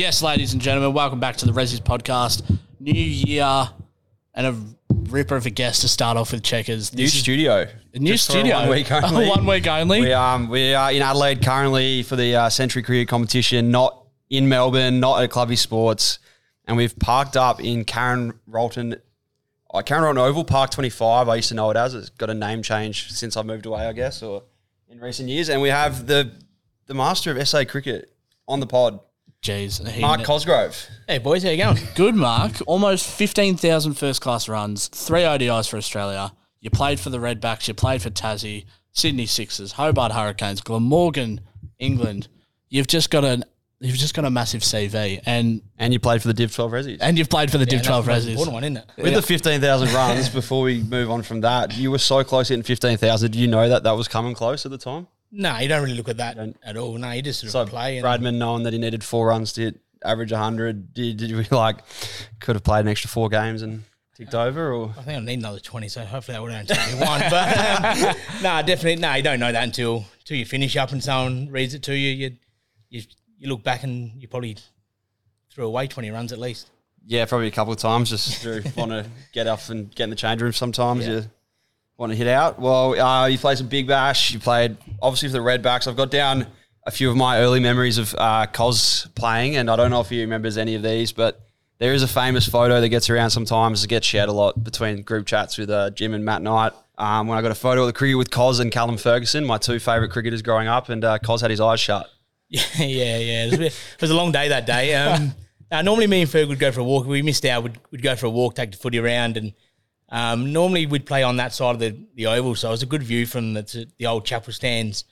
Yes, ladies and gentlemen, welcome back to the Ressies podcast. New year and a ripper of a guest to start off with checkers. New This studio. a new studio. One week only. one week only. We um we are in Adelaide currently for the uh, Century Cricket competition, not in Melbourne, not at Clubby Sports, and we've parked up in Karen Rolton, uh, Karen Rolton Oval Park Twenty Five. I used to know it as. It's got a name change since I moved away, I guess, or in recent years. And we have the the master of SA cricket on the pod, Jeez. he- Mark Cosgrove. Hey boys, how you going? Good, Mark. Almost 15,000 first class runs, three ODIs for Australia. You played for the Redbacks, you played for Tassie, Sydney Sixers, Hobart Hurricanes, Glamorgan, England. You've just got an you've just got a massive CV and And you played for the Div 12 Ressies. and you've played for the Div 12 that's the most Ressies. important one, isn't it? With the 15,000 runs, before we move on from that, you were so close hitting 15,000. Did you know that that was coming close at the time? No, you don't really look at that at all. No, you just sort So of play. And, Bradman knowing that he needed four runs to hit average 100, did, did we like, could have played an extra four games and ticked over or? I think I need another twenty, so hopefully that would only take me one. But um, no, definitely no. You don't know that until until you finish up and someone reads it to you. You you, you look back and you probably threw away twenty runs at least. Yeah, probably a couple of times just want to get off and get in the change room sometimes. Yeah. You want to hit out. Well, uh, you played some big bash. You played obviously for the Redbacks. I've got down a few of my early memories of uh, Cos playing, and I don't know if he remembers any of these, but there is a famous photo that gets around sometimes. It gets shared a lot between group chats with uh, Jim and Matt Knight. Um, when I got a photo of the cricket with Cos and Callum Ferguson, my two favourite cricketers growing up, and uh, Cos had his eyes shut. Yeah, yeah, yeah. It was, a bit- it was a long day that day. Um, uh, normally, me and Ferg would go for a walk. We missed out. We'd, we'd go for a walk, take the footy around, and um, normally we'd play on that side of the, the oval. So it was a good view from the, the old Chappell stands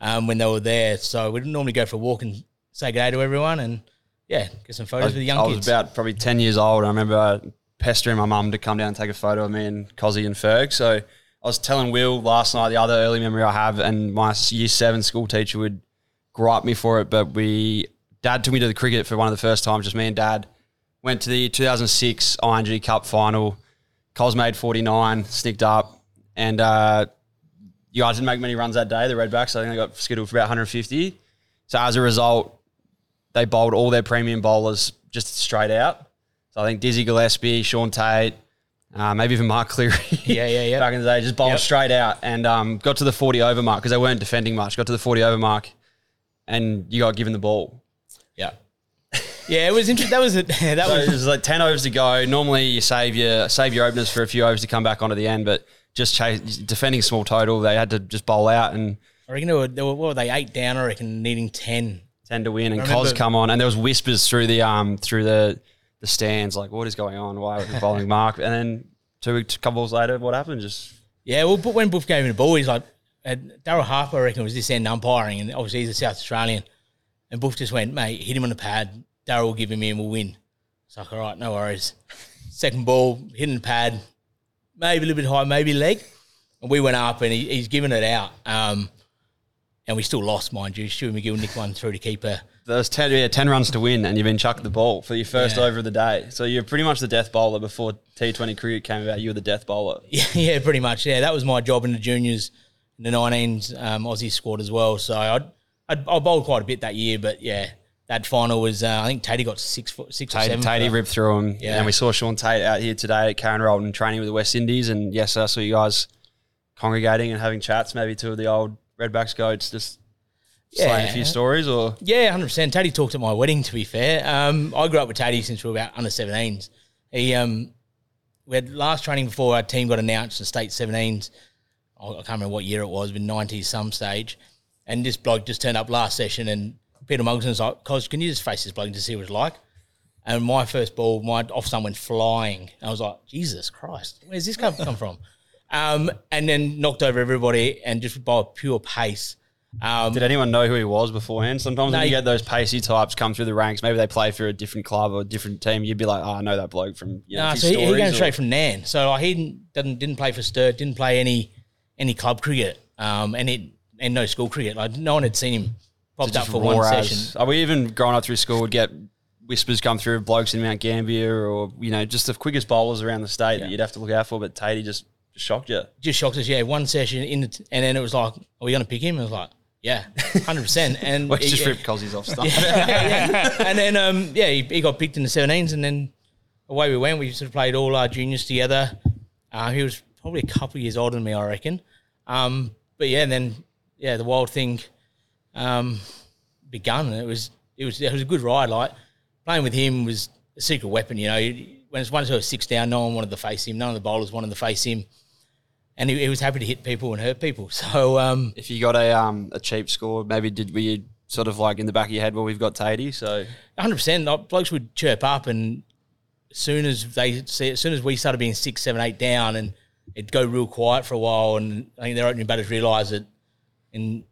um, when they were there. So we'd normally go for a walk and say good day to everyone, and yeah, get some photos with the young kids. I was about probably 10 years old. I remember uh, pestering my mum to come down and take a photo of me and Cozzy and Ferg. So I was telling Will last night, the other early memory I have, and my year seven school teacher would gripe me for it, but we, dad took me to the cricket for one of the first times, just me and dad. Went to the 2006 ING Cup final. Cos made 49, snicked up, and uh, you guys didn't make many runs that day, the Redbacks. I think they got scheduled for about 150. So as a result, they bowled all their premium bowlers just straight out. So I think Dizzy Gillespie, Shaun Tait, uh, maybe even Mark Cleary. Yeah, yeah, yeah. Back in the day, just bowled Yep. straight out and um, got to the 40 over mark because they weren't defending much. Got to the 40 over mark and you got given the ball. yeah, yeah. It was interesting. That was it. that So was it was like 10 overs to go. Normally you save your, save your openers for a few overs to come back onto the end, but just chase, defending small total, they had to just bowl out and I reckon they were, they were what were they eight down? I reckon needing ten. 10 to win and Cos come on and there was whispers through the um through the the stands like what is going on why are we bowling Mark and then two a couple balls later what happened just Yeah, well, but when Buff gave him the ball, he's like, uh, Daryl Harper, I reckon, was this end umpiring, and obviously he's a South Australian. And Buff just went, mate, hit him on the pad. Daryl will give him in, we'll win. It's like, all right, no worries. Second ball, hitting the pad, maybe a little bit high, maybe leg. And we went up, and he, he's given it out. Um, and we still lost, mind you. Stewie MacGill nicked one through to keeper. there was 10, yeah, 10 runs to win and you've been chucked the ball for your first Yeah. over of the day so you're pretty much the death bowler before T20 cricket came about you were the death bowler Yeah, yeah, pretty much. Yeah, that was my job in the juniors, in the 19s um, Aussie squad as well. So I'd, I'd, I bowled quite a bit that year, but yeah, that final was uh, I think Tatey got six foot six or Tait, seven. Tatey ripped through him Yeah. and we saw Shaun Tait out here today at Karen Rolton training with the West Indies and yes I saw you guys congregating and having chats maybe two of the old Redbacks goats just slaying a few stories or Yeah, hundred percent. Tatey talked at my wedding. To be fair, um, I grew up with Tatey since we were about under 17s. He um, we had last training before our team got announced the state 17s. I I can't remember what year it was, but 90s some stage. And this bloke just turned up last session, and Peter Mugson was like, "Cos, can you just face this bloke and just see what it's like?" And my first ball, my off stump went flying. And I was like, Jesus Christ, where's this come, come from? Um, and then knocked over everybody and just by pure pace. Um, Did anyone know who he was beforehand? Sometimes No, when you get those pacey types come through the ranks, maybe they play for a different club or a different team. You'd be like, "Oh, I know that bloke from you know." Nah, so he, he came straight from Nan. So like, he didn't, didn't didn't play for Sturt, didn't play any any club cricket, um, and it and no school cricket. Like no one had seen him popped up for one as- session. Are we even growing up through school would get whispers come through of blokes in Mount Gambier or you know just the quickest bowlers around the state that you'd have to look out for? But Tatey just shocked you. Just shocked us. Yeah, one session in, the t- and then it was like, are we going to pick him? I was like, Yeah, hundred percent. And he- just rip Cozzies off stuff. and then um, yeah, he, he got picked in the 17s, and then away we went. We sort of played all our juniors together. Uh, he was probably a couple of years older than me, I reckon. Um, but yeah, and then yeah, the wild thing um, begun. and It was it was it was a good ride. Like playing with him was a secret weapon. You know, when it's once he was six down, no one wanted to face him. None of the bowlers wanted to face him, and he, he was happy to hit people and hurt people. So um, if you got a um a cheap score, maybe did we sort of like in the back of your head, well, we've got Tatey, so hundred percent. Blokes would chirp up, and as soon as they see, as soon as we started being six, seven, eight down, and it'd go real quiet for a while, and I think their opening batters realised it. And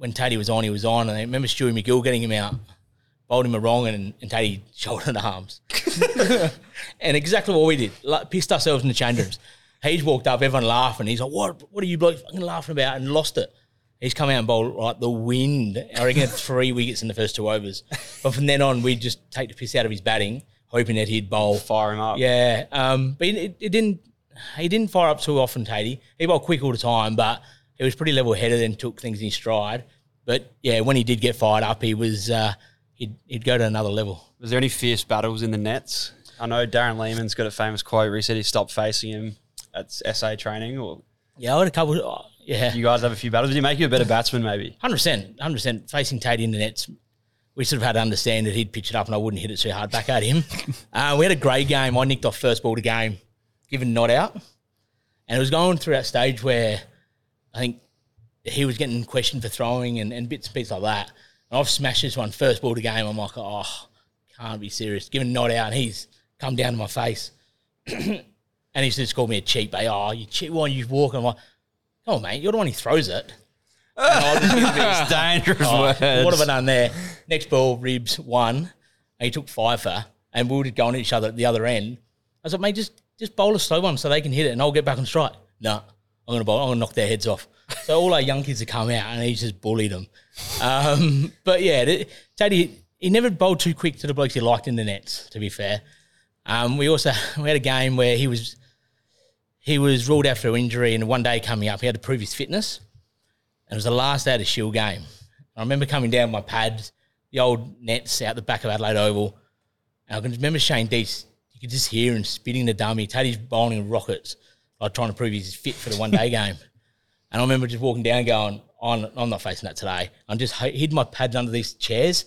when Tatey was on, he was on, and I remember Stewie MacGill getting him out, bowled him a wrong, and, and Tatey shouldered arms, and exactly what we did, like, pissed ourselves in the change rooms. He's walked up, everyone laughing. He's like, "What? What are you blokes fucking laughing about?" And lost it. He's come out and bowled like the wind. I reckon had three wickets in the first two overs. But from then on, we'd just take the piss out of his batting, hoping that he'd bowl. fire him up. Yeah, um, but it, it didn't. He didn't fire up too often, Tatey. He bowled quick all the time, but he was pretty level headed and took things in stride. But yeah, when he did get fired up, he was uh, he'd he'd go to another level. Was there any fierce battles in the nets? I know Darren Lehmann's got a famous quote where he said he stopped facing him at SA training, or Yeah, I had a couple. oh, yeah, you guys have a few battles. Did he make you a better batsman, maybe? Hundred percent, hundred percent. Facing Tait in the nets, we sort of had to understand that he'd pitch it up and I wouldn't hit it too hard back at him. uh, we had a great game. I nicked off first ball to game, given not out, and it was going through that stage where I think he was getting questioned for throwing and, and bits and pieces like that. And I've smashed this one first ball to game. I'm like, oh, can't be serious. Given not out, and he's come down to my face, and he's just called me a cheap. Eh? Oh, you cheap one, you walk. I'm like, oh mate, you're the one who throws it. And I was just gonna be- It's dangerous Oh, words. what have I done there? Next ball, ribs one. And he took five for, and we were just going at each other at the other end. I was like, mate, just just bowl a slow one so they can hit it, and I'll get back on strike. No, I'm gonna bowl. I'm gonna knock their heads off. So all our young kids have come out, and he just bullied them. Um, but yeah, Teddy, he never bowled too quick to the blokes he liked in the nets. To be fair, um, we also we had a game where he was he was ruled out for injury, and one day coming up, he had to prove his fitness. And it was the last day of Shield game. I remember coming down my pads, the old nets out the back of Adelaide Oval. And I can remember Shane Deitz, you could just hear him spitting the dummy. Teddy's bowling rockets, like trying to prove he's fit for the one day game. And I remember just walking down going, I'm, I'm not facing that today. I'm just hi- hid my pads under these chairs.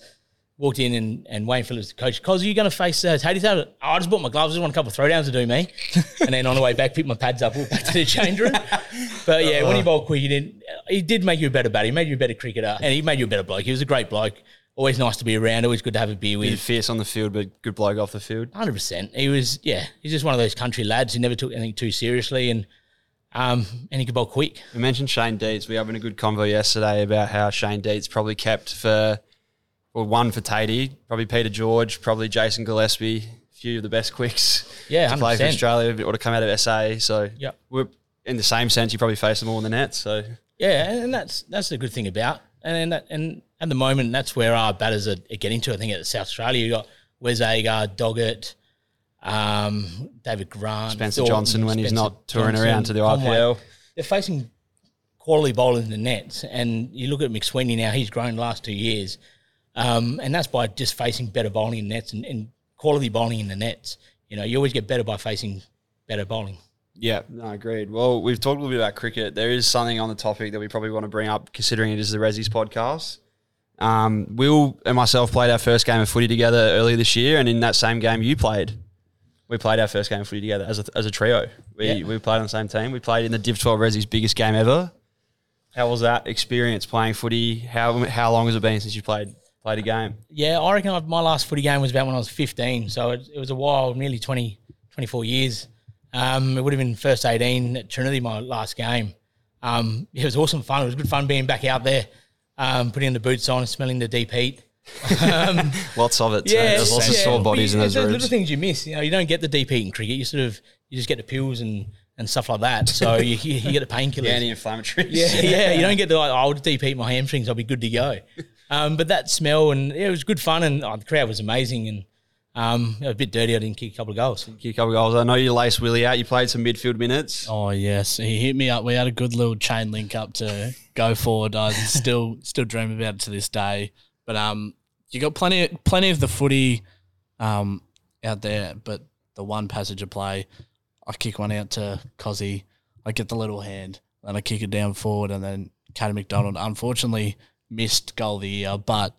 Walked in and, and Wayne Phillips, the coach, Cos, are you going to face uh, Teddy? Oh, I just bought my gloves. I just want a couple of throwdowns to do me. and then on the way back, picked my pads up, walked back to the change room. But yeah, when he bowled quick, he didn't. he did make you a better batter. He made you a better cricketer. And he made you a better bloke. He was a great bloke. Always nice to be around. Always good to have a beer with. Fierce on the field, but good bloke off the field. Hundred percent. He was, yeah. He's just one of those country lads who never took anything too seriously, and um, and he could bowl quick. We mentioned Shane Deitz. We were having a good convo yesterday about how Shane Deitz probably kept for, well, one for Tatey, probably Peter George, probably Jason Gillespie, a few of the best quicks Yeah, to play for 100%. Australia or to come out of SA. So Yep. we're in the same sense. You probably face them all in the net. So Yeah, and, and that's that's the good thing about, and and, that, and at the moment that's where our batters are, are getting to. I think at South Australia, you got Wes Agar, Doggett, um, David Grant, Spencer Thornton, Johnson when he's not touring Johnson, around to the. IPL. They're facing quality bowlers in the nets, and you look at McSweeney now; he's grown the last two years, um, and that's by just facing better bowling in nets and, and quality bowling in the nets. You know, you always get better by facing better bowling. Yeah, no, agreed. Well, we've talked a little bit about cricket. There is something on the topic that we probably want to bring up, considering it is the Ressies podcast. Um, Will and myself played our first game of footy together earlier this year, and in that same game you played, we played our first game of footy together as a, as a trio. We, Yeah. we played on the same team. We played in the Div 12 Ressies biggest game ever. How was that experience playing footy? How how long has it been since you played played a game? Yeah, I reckon my last footy game was about when I was 15. So it, it was a while, nearly 20, 24 years. Um, it would have been first 18 at Trinity, my last game. Um, it was awesome fun. It was good fun being back out there, um, putting the boots on and smelling the deep heat. Um, Lots of it. too. yeah, There's lots of sore bodies in those there's rooms. little things you miss. You know, you don't get the deep heat in cricket. You sort of you just get the pills and, and stuff like that. So you, you, you get the painkillers. Yeah, anti-inflammatories. Yeah, yeah. You don't get the like, oh, I'll deep heat my hamstrings. I'll be good to go. Um, but that smell and yeah, it was good fun, and oh, the crowd was amazing, and Um, a bit dirty. I didn't kick a couple of goals. Kick a couple of goals. I know you laced Willie out. You played some midfield minutes. Oh yes, he hit me up. We had a good little chain link up to go forward. I still still dream about it to this day. But um, you got plenty plenty of the footy um out there. But the one passage of play, I kick one out to Cozzy. I get the little hand, and I kick it down forward, and then Caddy McDonald unfortunately missed goal of the year, but.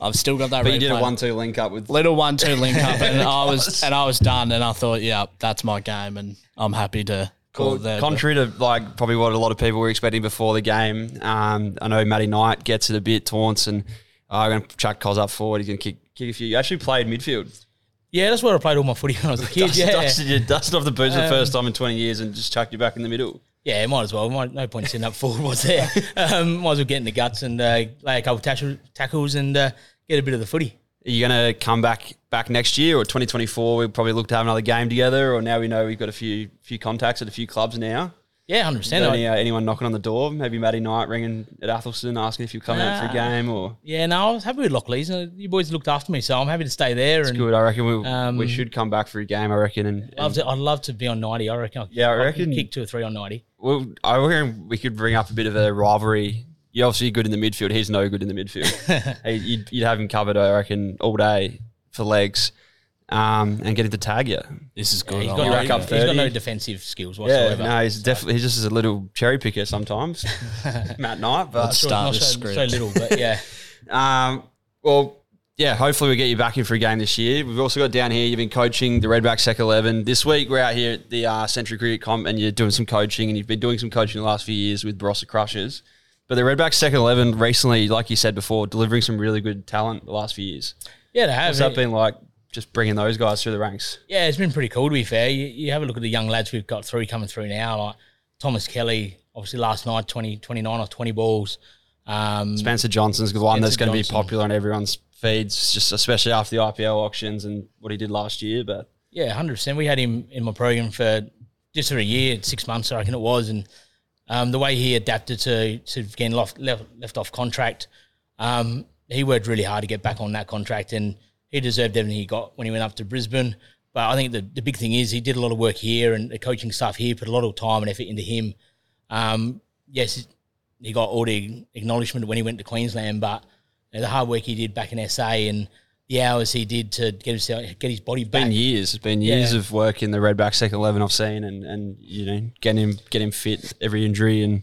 I've still got that. But you did a one-two link up with. little one two link up, and I was and I was done, and I thought, yeah, that's my game, and I'm happy to call Well, it there. but- contrary to like probably what a lot of people were expecting before the game, um, I know Matty Knight gets it a bit taunts, and uh, I'm going to chuck Cos up forward. He's going to kick kick a few. You actually played midfield. Yeah, that's where I played all my footy when I was a kid. Dust- yeah, dusted, you, dusted off the boots for the Um, first time in 20 years and just chucked you back in the middle. Yeah, might as well. Might, no point sitting up forward was there. Um, might as well get in the guts and uh, lay a couple tackle, tackles and uh, get a bit of the footy. Are you going to come back back next year or 2024? We'll probably look to have another game together, or now we know we've got a few few contacts at a few clubs now. Yeah, hundred percent. Any, uh, anyone knocking on the door? Maybe Matty Knight ringing at Athelstone asking if you're come out for a game or. Yeah, no, I was happy with Lockleys. Uh, You boys looked after me, so I'm happy to stay there. and Good, I reckon we, Um, we should come back for a game. I reckon, and, Love and to, I'd love to be on ninety. I reckon. I, Yeah, I could reckon- kick two or three on ninety. Well, I reckon we could bring up a bit of a rivalry. You're obviously good in the midfield. He's no good in the midfield. hey, you'd, you'd have him covered, I reckon, all day for legs, um, and get him to tag you. this is good. He's got, no, up he's got no defensive skills whatsoever. Yeah, whatsoever. no, he's definitely he's just a little cherry picker sometimes. Matt Knight, but Let's Sure, start not so, script. so little, but yeah. um, well, yeah. Hopefully, we get you back in for a game this year. We've also got down here. You've been coaching the Redback Sec Eleven this week. We're out here at the uh, Century Cricket Comp, and you're doing some coaching, and you've been doing some coaching the last few years with Barossa Crushers. But the Redback Sec Eleven recently, like you said before, delivering some really good talent the last few years. Yeah, they have. What's that been like? Just bringing those guys through the ranks. Yeah, it's been pretty cool to be fair. You, you have a look at the young lads we've got through coming through now, like Thomas Kelly, obviously last night 20, 29 or 20 balls. Um, Spencer Johnson's the one that's going to be popular on everyone's feeds, just especially after the IPL auctions and what he did last year. But yeah, 100%. We had him in my program for just for a year, six months, I reckon it was. And um, the way he adapted to, to getting left, left, left off contract, um, he worked really hard to get back on that contract and he deserved everything he got when he went up to Brisbane. But I think the, the big thing is he did a lot of work here and the coaching staff here put a lot of time and effort into him. Um, yes, he got all the acknowledgement when he went to Queensland, but know, the hard work he did back in SA and the hours he did to get himself get his body back. been years. It's been years Yeah. of work in the Redback second eleven I've seen, and and you know getting him get him fit every injury and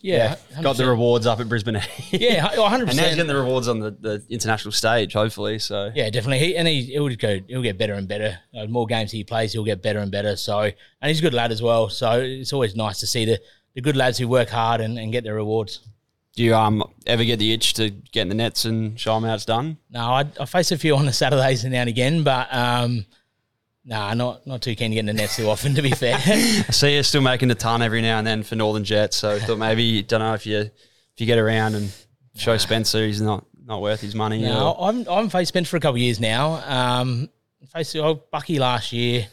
yeah, got the rewards up at Brisbane. Yeah, 100%. and now he's getting the rewards on the, the international stage, hopefully. So Yeah, definitely. He, and he, he'll go. He'll get better and better. Uh, more games he plays, he'll get better and better. So, and he's a good lad as well. So it's always nice to see the, the good lads who work hard and, and get their rewards. Do you um ever get the itch to get in the nets and show them how it's done? No, I, I face a few on the Saturdays and now and again, but um, nah, not not too keen to get in the nets too often. To be fair, I see you're still making a ton every now and then for Northern Jets. So I thought maybe don't know if you if you get around and show Spencer he's not not worth his money. no, or- I'm I'm faced Spence for a couple of years now. Um, faced oh, Bucky last year.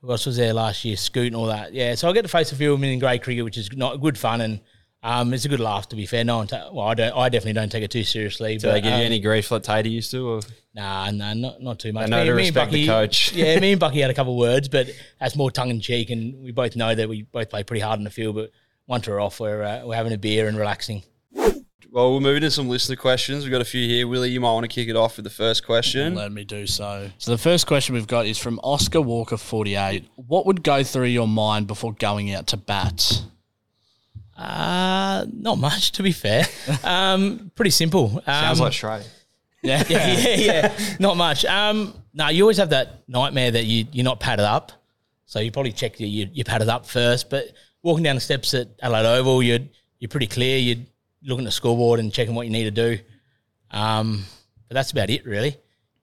Who else was there last year? Scoot and all that. Yeah, so I get to face a few of them in grade cricket, which is not good fun and. Um, it's a good laugh, to be fair. No one, ta- well, I don't. I definitely don't take it too seriously. do but, they give you um, any grief like Tater used to? Or Nah, nah, not not too much. I know to and respect the coach. yeah, me and Bucky had a couple of words, but that's more tongue in cheek, and we both know that we both play pretty hard in the field. But once we're off, we're uh, we're having a beer and relaxing. well, we're moving to some listener questions. We've got a few here. Willie, you might want to kick it off with the first question. Let me do so. So the first question we've got is from Oscar Walker forty eight. What would go through your mind before going out to bat? Uh not much, to be fair. um, pretty simple. Um, Sounds like Srey. yeah, yeah, yeah. yeah. Not much. Um, no, you always have that nightmare that you you're not padded up, so you probably check that you you padded up first. But walking down the steps at Adelaide Oval, you're you're pretty clear. You're looking at the scoreboard and checking what you need to do. Um, but that's about it, really.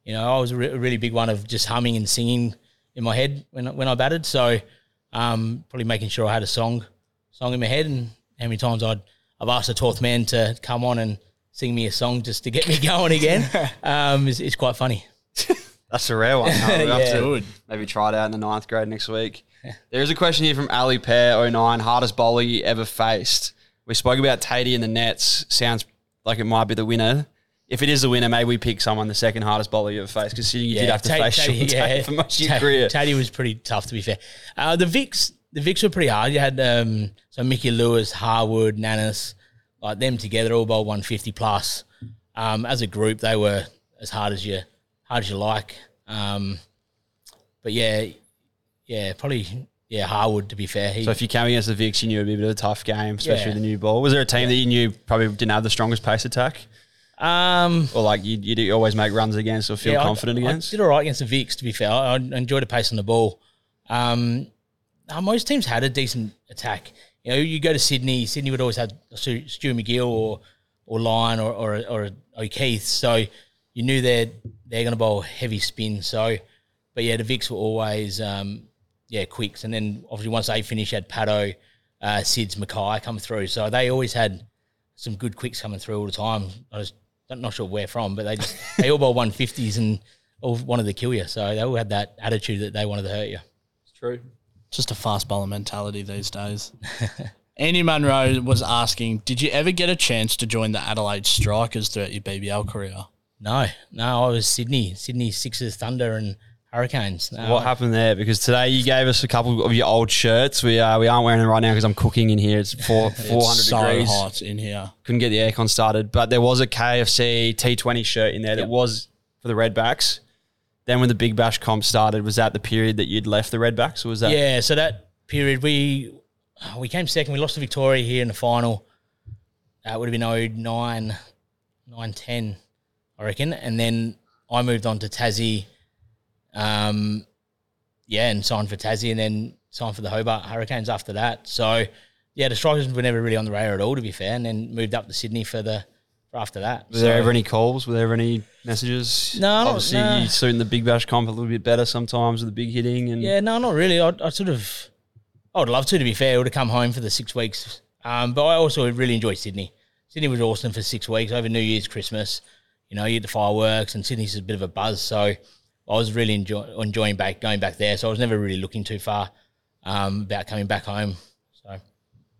You know, I was a, re- a really big one of just humming and singing in my head when I- when I batted. So, um, probably making sure I had a song song in my head and how many times I'd I've asked the Torth man to come on and sing me a song just to get me going again. um, is is quite funny. That's a rare one. No, Yeah. to maybe try it out in the ninth grade next week. There's a question here from Ali Pear 09. Hardest bowler you ever faced? We spoke about Tatey in the nets. Sounds like it might be the winner. if it is the winner, maybe we pick someone the second hardest bowler you ever faced because you did have to Tait- face Tait- Shaun Tait for most of your Tait- career. Tatey was pretty tough, to be fair. Uh, the Vicks, the Vicks were pretty hard. You had um, so Mickey Lewis, Harwood, Nannes, like them together, all bowled 150 plus. Um, as a group, they were as hard as you hard as you like. Um, but yeah, yeah, probably yeah, Harwood. To be fair, he, So if you came against the Vicks, you knew it'd be a bit of a tough game, especially Yeah. with the new ball. Was there a team that you knew probably didn't have the strongest pace attack, um, or like you you always make runs against or feel Yeah, confident I, against? did all right against the Vicks, to be fair. I, I enjoyed the pace on the ball. Um, most teams had a decent attack. You know, you go to Sydney. Sydney would always have Stu, Stu MacGill or or Lyon or or, or O'Keefe. So you knew they're they're going to bowl heavy spin. So, but yeah, the Vicks were always um, yeah quicks. And then obviously once they finished, you had Pato, uh, Sids, McKay come through. So they always had some good quicks coming through all the time. I was I'm not sure where from, but they just they all bowl 150s and all wanted to kill you. So they all had that attitude that they wanted to hurt you. It's true. Just a fast bowler mentality these days. Andy Munro was asking, did you ever get a chance to join the Adelaide Strikers throughout your BBL career? No, no, I was Sydney, Sydney Sixers, Thunder, and Hurricanes. No, What happened there? Because today you gave us a couple of your old shirts. We uh, we aren't wearing them right now because I'm cooking in here. It's four four hundred so degrees. hot in here. Couldn't get the aircon started, but there was a KFC T20 shirt in there that was for the Redbacks. Then when the Big Bash comp started, was that the period that you'd left the Redbacks, or was that? Yeah, so that period we we came second. We lost to Victoria here in the final. That would have been 09, 9, 10, I reckon. And then I moved on to Tassie. Um, yeah, and signed for Tassie, and then signed for the Hobart Hurricanes after that. So yeah, the Strikers were never really on the radar at all, to be fair. And then moved up to Sydney for the after that. Was there ever any calls? Were there ever any messages? No, Obviously, no. you suiting the Big Bash comp a little bit better sometimes with the big hitting. And Yeah, no, not really. I, I sort of, I would love to. To be fair, I would have come home for the six weeks. Um, but I also really enjoyed Sydney. Sydney was awesome for six weeks over New Year's, Christmas. You know, you had the fireworks, and Sydney's a bit of a buzz. So I was really enjoy, enjoying back going back there. So I was never really looking too far um, about coming back home.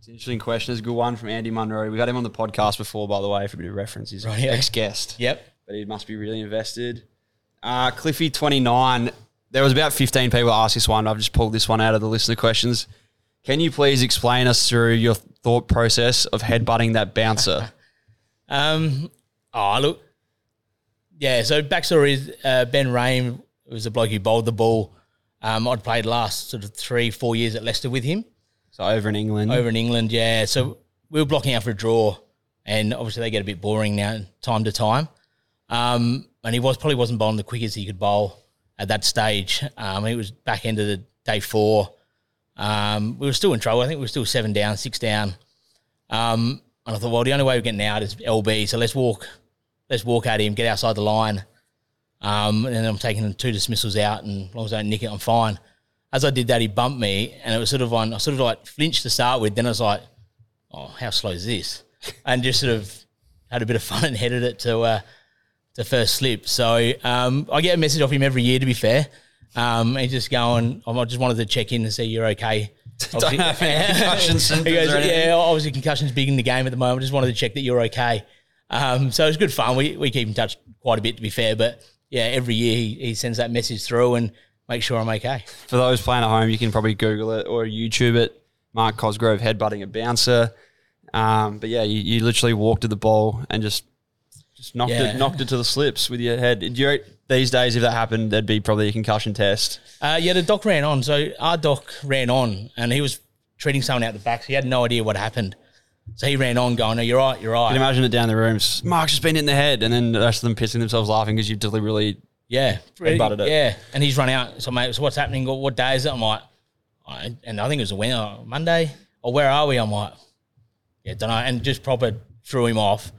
It's an interesting question. It's a good one from Andy Munro. We got him on the podcast before, by the way, for a bit of reference. He's Right, yeah. ex-guest. yep, but he must be really invested. Uh, Cliffy twenty nine. There was about fifteen people that asked this one. I've just pulled this one out of the listener questions. Can you please explain us through your thought process of headbutting that bouncer? Um, oh, look. Yeah, so backstory is uh, Ben Raine was the bloke who bowled the ball. Um, I'd played last sort of three, four years at Leicester with him so over in England, over in England. Yeah, so we were blocking out for a draw, and obviously they get a bit boring now, time to time. Um, and he was probably wasn't bowling the quickest he could bowl at that stage. Um, he was back end of the day four. Um, we were still in trouble. I think we were still seven down, six down. Um, and I thought, well, the only way we're getting out is LB. So let's walk, let's walk at him, get outside the line. Um, and then I'm taking two dismissals out, and as long as I don't nick it, I'm fine. As I did that, he bumped me, and it was sort of on. I sort of like flinched to start with. Then I was like, "Oh, how slow is this?" And just sort of had a bit of fun and headed it to uh, to first slip. So um, I get a message off him every year. To be fair, um, he's just going. I just wanted to check in and see you're okay. Don't have any concussion He symptoms goes, yeah, obviously concussion's big in the game at the moment. Just wanted to check that you're okay. Um, so it was good fun. We, we keep in touch quite a bit, to be fair. But yeah, every year he, he sends that message through and makes sure I'm okay. For those playing at home, you can probably Google it or YouTube it. Mark Cosgrove headbutting a bouncer. Um, but yeah, you, you literally walked to the ball and just just knocked Yeah. it knocked it to the slips with your head. Do you, these days, if that happened, there'd be probably a concussion test. Uh, yeah, the doc ran on. So our doc ran on and he was treating someone out the back. So he had no idea what happened. So he ran on going, oh, you're right, you're right." You can imagine it down the rooms. Mark's just been in the head, and then the rest of them pissing themselves laughing because you deliberately. Yeah, it. Yeah, and he's run out. So mate, so what's happening? What day is it? I'm like, I, and I think it was a winner Monday. Or where are we? I'm like, yeah, don't know. And just proper threw him off,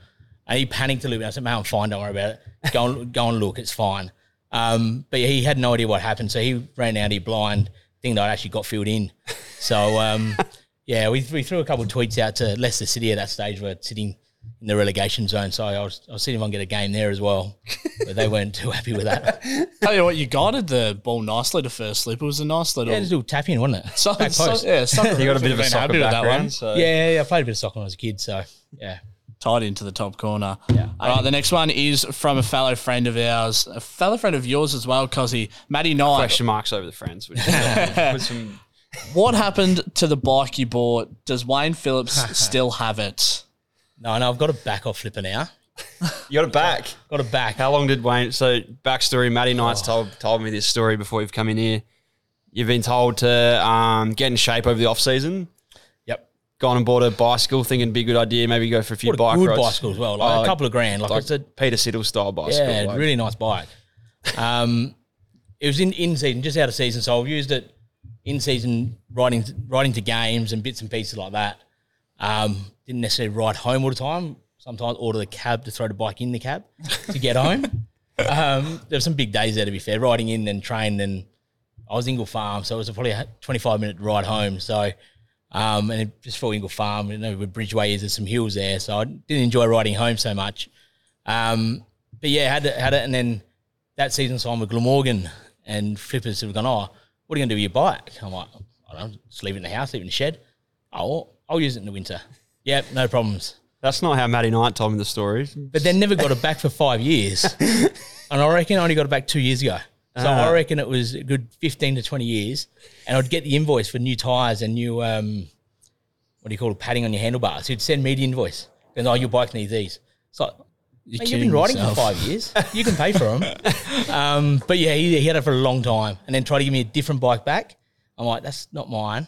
and he panicked a little bit. I said, "Man, I'm fine. Don't worry about it. Go and go and look. It's fine." Um, but he had no idea what happened, so he ran out. He blind thinking that I actually got filled in. So um, yeah, we, we threw a couple of tweets out to Leicester City at that stage. We're sitting in the relegation zone, so I was I was seeing if I can get a game there as well, but they weren't too happy with that. Tell you what, you guided the ball nicely to first slip. It was a nice little. Yeah, just a little tap in, wasn't it? so, Back so, yeah, soccer You got a bit of a soccer happy with that background, one. so yeah, yeah, yeah, I played a bit of soccer when I was a kid, so yeah. tied into the top corner. Yeah. All right, the next one is from a fellow friend of ours, a fellow friend of yours as well, Cosy, Matty Knight. Question marks over the friends. Which is, uh, with some, What happened to the bike you bought? Does Wayne Phillips still have it? No, no, I've got a back off flipper now. you got it back. Got a back. How long did Wayne? So backstory: Matty Knight's told told me this story before you've come in here. You've been told to um, get in shape over the off season. Yep. Gone and bought a bicycle, thinking it'd be a good idea. Maybe go for a few Bought a bike good rides. bicycle as well, like Oh, a couple of grand. Like, like it's a Peter Siddle style bicycle. yeah, like- really nice bike. Um, it was in in season, just out of season, so I've used it in season, riding riding to games and bits and pieces like that. Um, didn't necessarily ride home all the time. Sometimes order the cab to throw the bike in the cab to get home. Um, there were some big days there, to be fair, riding in and train. And I was Ingle Farm, so it was probably a 25 minute ride home. So, um, and it- just for Ingle Farm, you know, where Bridgeway is, there's some hills there. So I didn't enjoy riding home so much. Um, but yeah, had it, had it. And then that season, so I'm with Glamorgan and flippers have gone, oh, what are you going to do with your bike? I'm like, I don't know, just leave it in the house, leave it in the shed. Oh, I'll use it in the winter. Yep, no problems. That's not how Matty Knight told me the story. But then never got it back for five years. and I reckon I only got it back two years ago. So Ah. I reckon it was a good 15 to 20 years. And I'd get the invoice for new tyres and new, um, what do you call it, padding on your handlebars. He'd send me the invoice. And, oh, your bike needs these. So Mate, you've kidding been riding yourself. for five years. You can pay for them. um, but yeah, he, he had it for a long time and then tried to give me a different bike back. I'm like, that's not mine.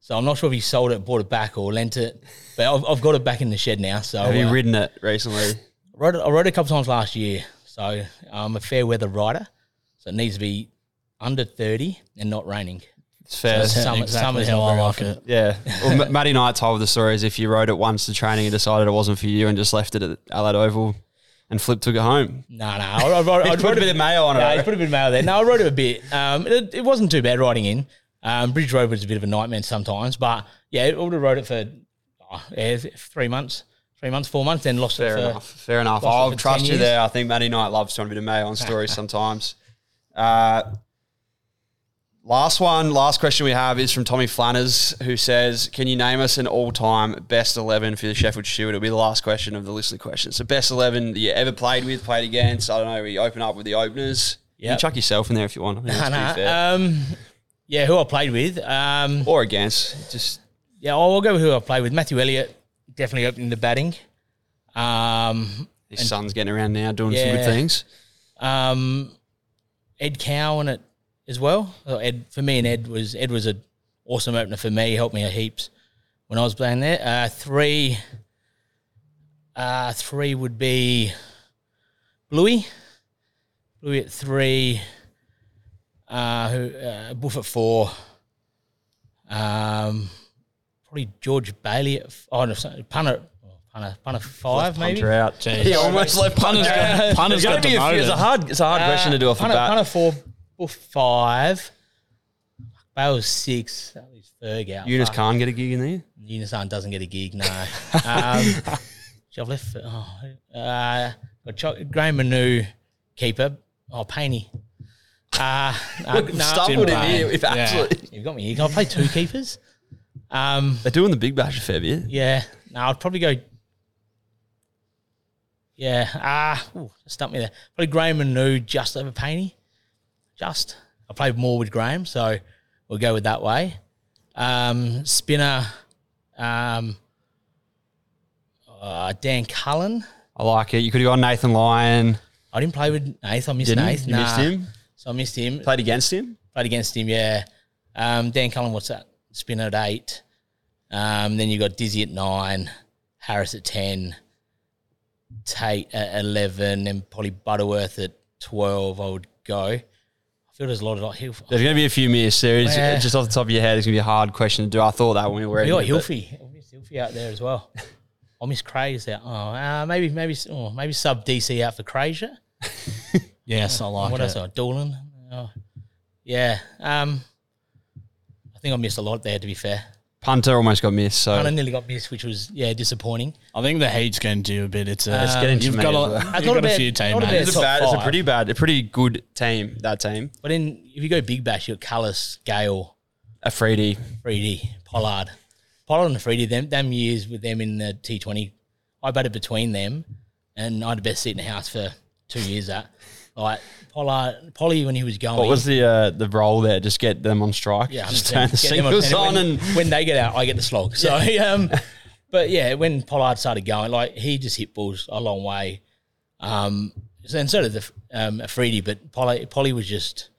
So I'm not sure if he sold it, bought it back, or lent it. But I've, I've got it back in the shed now. So Have you uh, ridden it recently? I rode it, I rode it a couple times last year. So I'm a fair weather rider. So it needs to be under 30 and not raining. It's fair. That's- That's Summer- exactly summer's how I like often. it. Yeah. Well, M- Matty Knight told the story as if you rode it once to training and decided it wasn't for you and just left it at Adelaide Oval and Flip took it home. No, no. I, I, rode- I Put a bit of mayo on it. Yeah, eh? he put a bit of mail there. No, I rode it a bit. Um, it, it wasn't too bad riding in. Um, Bridge Road was a bit of a nightmare sometimes, but yeah, I would have rode it for oh, yeah, three months, three months, four months, then lost Fair it for. enough. Fair enough. I'll trust you years. there. I think Matty Knight loves throwing a bit of mayo on stories sometimes. Uh, last one, last question we have is from Tommy Flanners, who says, "Can you name us an all-time best eleven for the Sheffield Shield?" It'll be the last question of the listener questions. So, best eleven that you ever played with, played against. I don't know. We open up with the openers. You can chuck yourself in there if you want. I Nah, fair. um, yeah, who I played with. Um, or against. Just yeah, I'll go with who I played with. Matthew Elliott, definitely opening the batting. Um, his son's getting around now, doing some good things. um, Ed Cowan it as well. Uh, Ed for me and Ed was Ed was an awesome opener for me. He helped me a heaps when I was playing there. Uh, three, uh, three would be Bluey. Bluey at three. Uh, who uh, Buff at four. Um, probably George Bailey at f- oh no, sorry, Punter, oh, Punter, Punter five maybe. Punter out. Jeez. He almost left Punters punter. Punter's, punter's got gotta be a few- It's a hard, it's a hard question to do off the Punter, bat. Punter four, Buff five. Bale six. That was Ferg out. Eunice Fuck. can't get a gig in there. Eunice doesn't get a gig, no. um, so I've left. For, oh, uh, got Cho- Graham Manou, keeper. Oh, Paney. Uh, no, no, Stumbled in Jim here Paine. if absolutely. You've got me. here. I play two keepers. Um, They're doing the big bash a fair bit. yeah. No, I'd probably go. Yeah. Ah, uh, stumped me there. Probably Graham Manou just over Paney. Just. I played more with Graham, so we'll go with that way. Um, spinner. Um, uh, Dan Cullen. I like it. You could have gone Nathan Lyon. I didn't play with Nath. I missed Didn't Nath. you? You missed him. So I missed him. Played against him. Played against him, yeah. Um, Dan Cullen, what's that? Spinner at eight. Um, then you got Dizzy at nine, Harris at ten, Tait at eleven, and probably Butterworth at twelve. I would go. I feel there's a lot of like Hill. There's going to be a few miss series. Yeah. Just off the top of your head, it's going to be a hard question to do. I thought that when we were We got but- Hilfy. I miss Hilfy out there as well. I miss Craig's out. Oh, uh, maybe maybe oh, maybe sub DC out for Krejza. Yes, I like what it. else? Oh, Doolan. Oh, yeah. Um, I think I missed a lot there. To be fair, Punter almost got missed. So kind of nearly got missed, which was yeah disappointing. I think the heat's getting to you a bit. It's a, It's getting to you've got, a, well. you've It's not got a about- few not about it's a top bad. It's a pretty bad, a pretty good team. That team. But then if you go big bash, you got Kallis, Gayle, Afridi. Freedy, Pollard. Pollard and Freedy, them them years with them in the T Twenty, I batted between them, and I had the best seat in the house for two years. That like Pollard, Polly when he was going. What was the uh, the role there? Just get them on strike. Yeah, just turn the Get singles on when, and when they get out, I get the slog. So, um, but yeah, when Pollard started going, like he just hit balls a long way. Um, and so did the um, Afridi, but Polly, Polly was just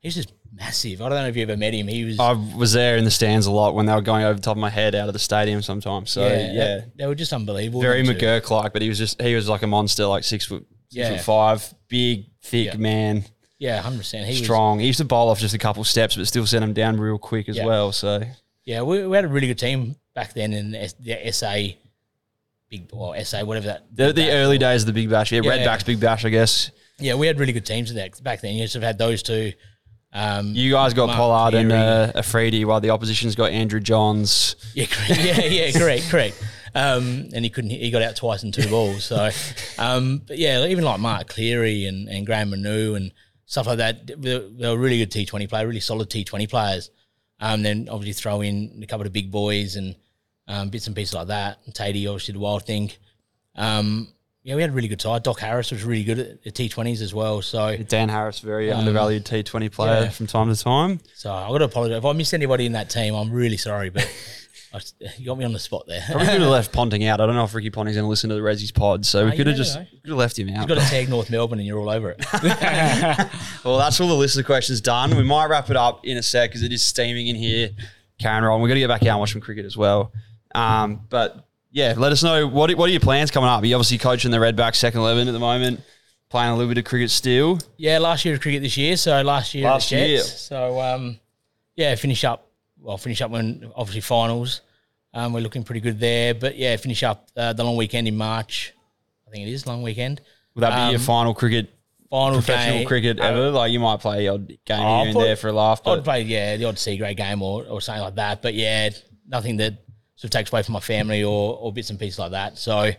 he's just massive. I don't know if you ever met him. He was I was there in the stands a lot when they were going over the top of my head out of the stadium sometimes. So yeah, they, they were just unbelievable. very. McGurk like, but he was just he was like a monster, like six foot, Yeah. five, big, thick Yeah. man, Yeah, hundred percent. He was strong. He used to bowl off just a couple steps, but still sent him down real quick as Yeah. well. So Yeah, we, we had a really good team back then in S, the SA, big or SA, whatever that. the, the early days of the Big Bash, yeah, Yeah. Redback's Big Bash, I guess. Yeah, we had really good teams in that back then. You just have had those two. Um, You guys got Mark Pollard and uh, Afridi, while the opposition's got Andrew Johns. yeah, correct. yeah, yeah, correct, correct. Um, and he couldn't. He got out twice in two balls. So, um, but yeah, even like Mark Cleary and, and Graham Manou and stuff like that. They were, really good T Twenty players, really solid T Twenty players. Um, then obviously throw in a couple of big boys and um, bits and pieces like that. And Tatey obviously the wild thing. Um, yeah, we had a really good side. Doc Harris was really good at T Twenties as well. So, Dan Harris, very undervalued T20 player yeah. from time to time. so I've got to apologise if I missed anybody in that team. I'm really sorry, but I, you got me on the spot there. Probably could have left Ponting out. I don't know if Ricky Ponting's going to listen to the Ressies pod, so we could have just could have left him out. You've got to tag North Melbourne and you're all over it. Well, that's all the list of questions done. We might wrap it up in a sec because it is steaming in here. Karen Roll, we're going to get back out and watch some cricket as well. Um, but yeah, let us know what what are your plans coming up? You obviously coaching the Redbacks second eleven at the moment, playing a little bit of cricket still. yeah, last year of cricket this year. So last year Last the year. So um, yeah, finish up. Well, finish up when obviously finals. Um, we're looking pretty good there. But yeah, finish up uh, the long weekend in March. I think it is long weekend. Will that be your Um, final cricket, Final professional game, cricket uh, ever? Like you might play your game Oh, here and put- there for a laugh, I'd play, yeah, the odd C grade game or, or something like that. But yeah, nothing that sort of takes away from my family or, or bits and pieces like that. So,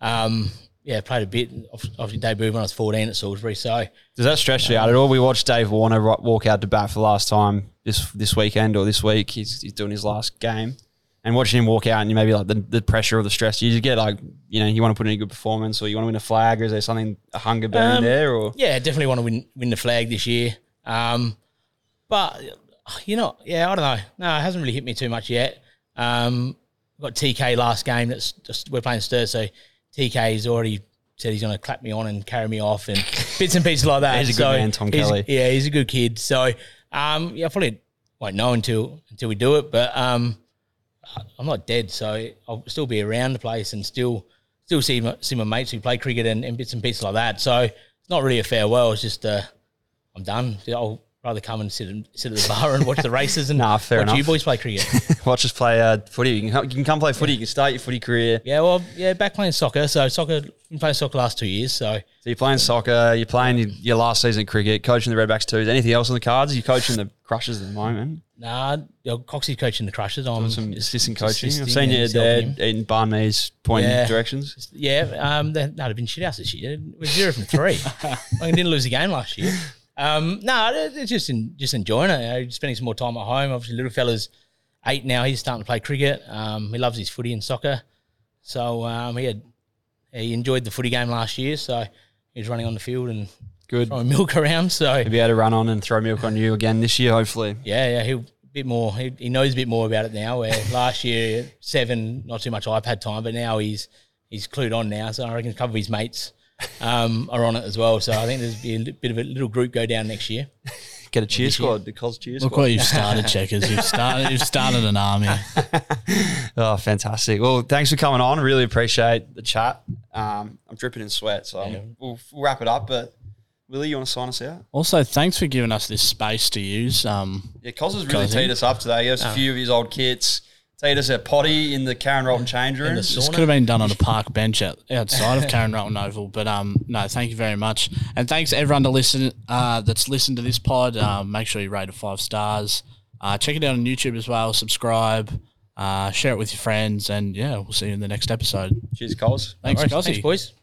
um, yeah, played a bit. Obviously, debuted when I was 14 at Salisbury. So, does that stretch you out at all? We watched Dave Warner walk out to bat for the last time this this weekend or this week. He's, he's doing his last game. And watching him walk out and you maybe like the, the pressure or the stress, you just get like, you know, you want to put in a good performance or you want to win a flag or is there something, a hunger burning Um, there or? yeah, definitely want to win win the flag this year. Um, but you know, yeah, I don't know. No, it hasn't really hit me too much yet. Um, got TK last game. That's just we're playing Sturt, so TK's already said he's going to clap me on and carry me off and bits and pieces like that. He's a good So man, Tom Kelly. Yeah, he's a good kid. So um, yeah, I probably won't know until until we do it. But um, I'm not dead, so I'll still be around the place and still still see my, see my mates who play cricket and, and bits and pieces like that. So it's not really a farewell. It's just uh, I'm done. I'll rather come and sit and sit at the bar and watch the races and Nah, fair watch you boys play cricket. Watch us play uh, footy. You can, come- you can come play footy. You can start your footy career. yeah, well, yeah, back playing soccer. So soccer, been playing soccer last two years. So So you're playing soccer, you're playing your, your last season of cricket, coaching the Redbacks twos. Anything else on the cards? You're coaching the Crushers at the moment. nah, you know, Coxie's coaching the Crushers. I'm Some assistant coaching. I've seen you there eating barn me's, pointing Yeah. directions. Yeah, um, no, they've been shit house this year. We're zero from three. I didn't lose a game last year. Um, no, it's just in, just enjoying it. You know, spending some more time at home. Obviously, little fella's eight now. He's starting to play cricket. Um, he loves his footy and soccer. So um, he had he enjoyed the footy game last year. So he was running on the field and Good. throwing milk around. So He'll be able to run on and throw milk on you again this year, hopefully. yeah, yeah, he'll a bit more. He, he knows a bit more about it now. Where last year seven, not too much iPad time, but now he's he's clued on now. So I reckon a couple of his mates um, are on it as well. So I think there's be a bit of a little group go down next year. Get a cheer This year. squad, the Cos cheer Look squad. what you've started, checkers. You've started. You've started an army. Oh, fantastic. Well, thanks for coming on. Really appreciate the chat. Um, I'm dripping in sweat, so Yeah. we'll, we'll wrap it up. But Willie, you want to sign us out? Also, thanks for giving us this space to use. Um, Yeah, Cos has really Cos, teed eh? us up today. He has a few of his old kits. Teed us a potty in the Karen Rolton change room. this could have been done on a park bench out, outside of Karen Rotten Oval, but um, no, thank you very much, and thanks everyone to listen uh, that's listened to this pod. Um, make sure you rate it five stars. Uh, check it out on YouTube as well. Subscribe, uh, share it with your friends, and yeah, we'll see you in the next episode. Cheers, Cos. Thanks, All right, Gossie. thanks, boys.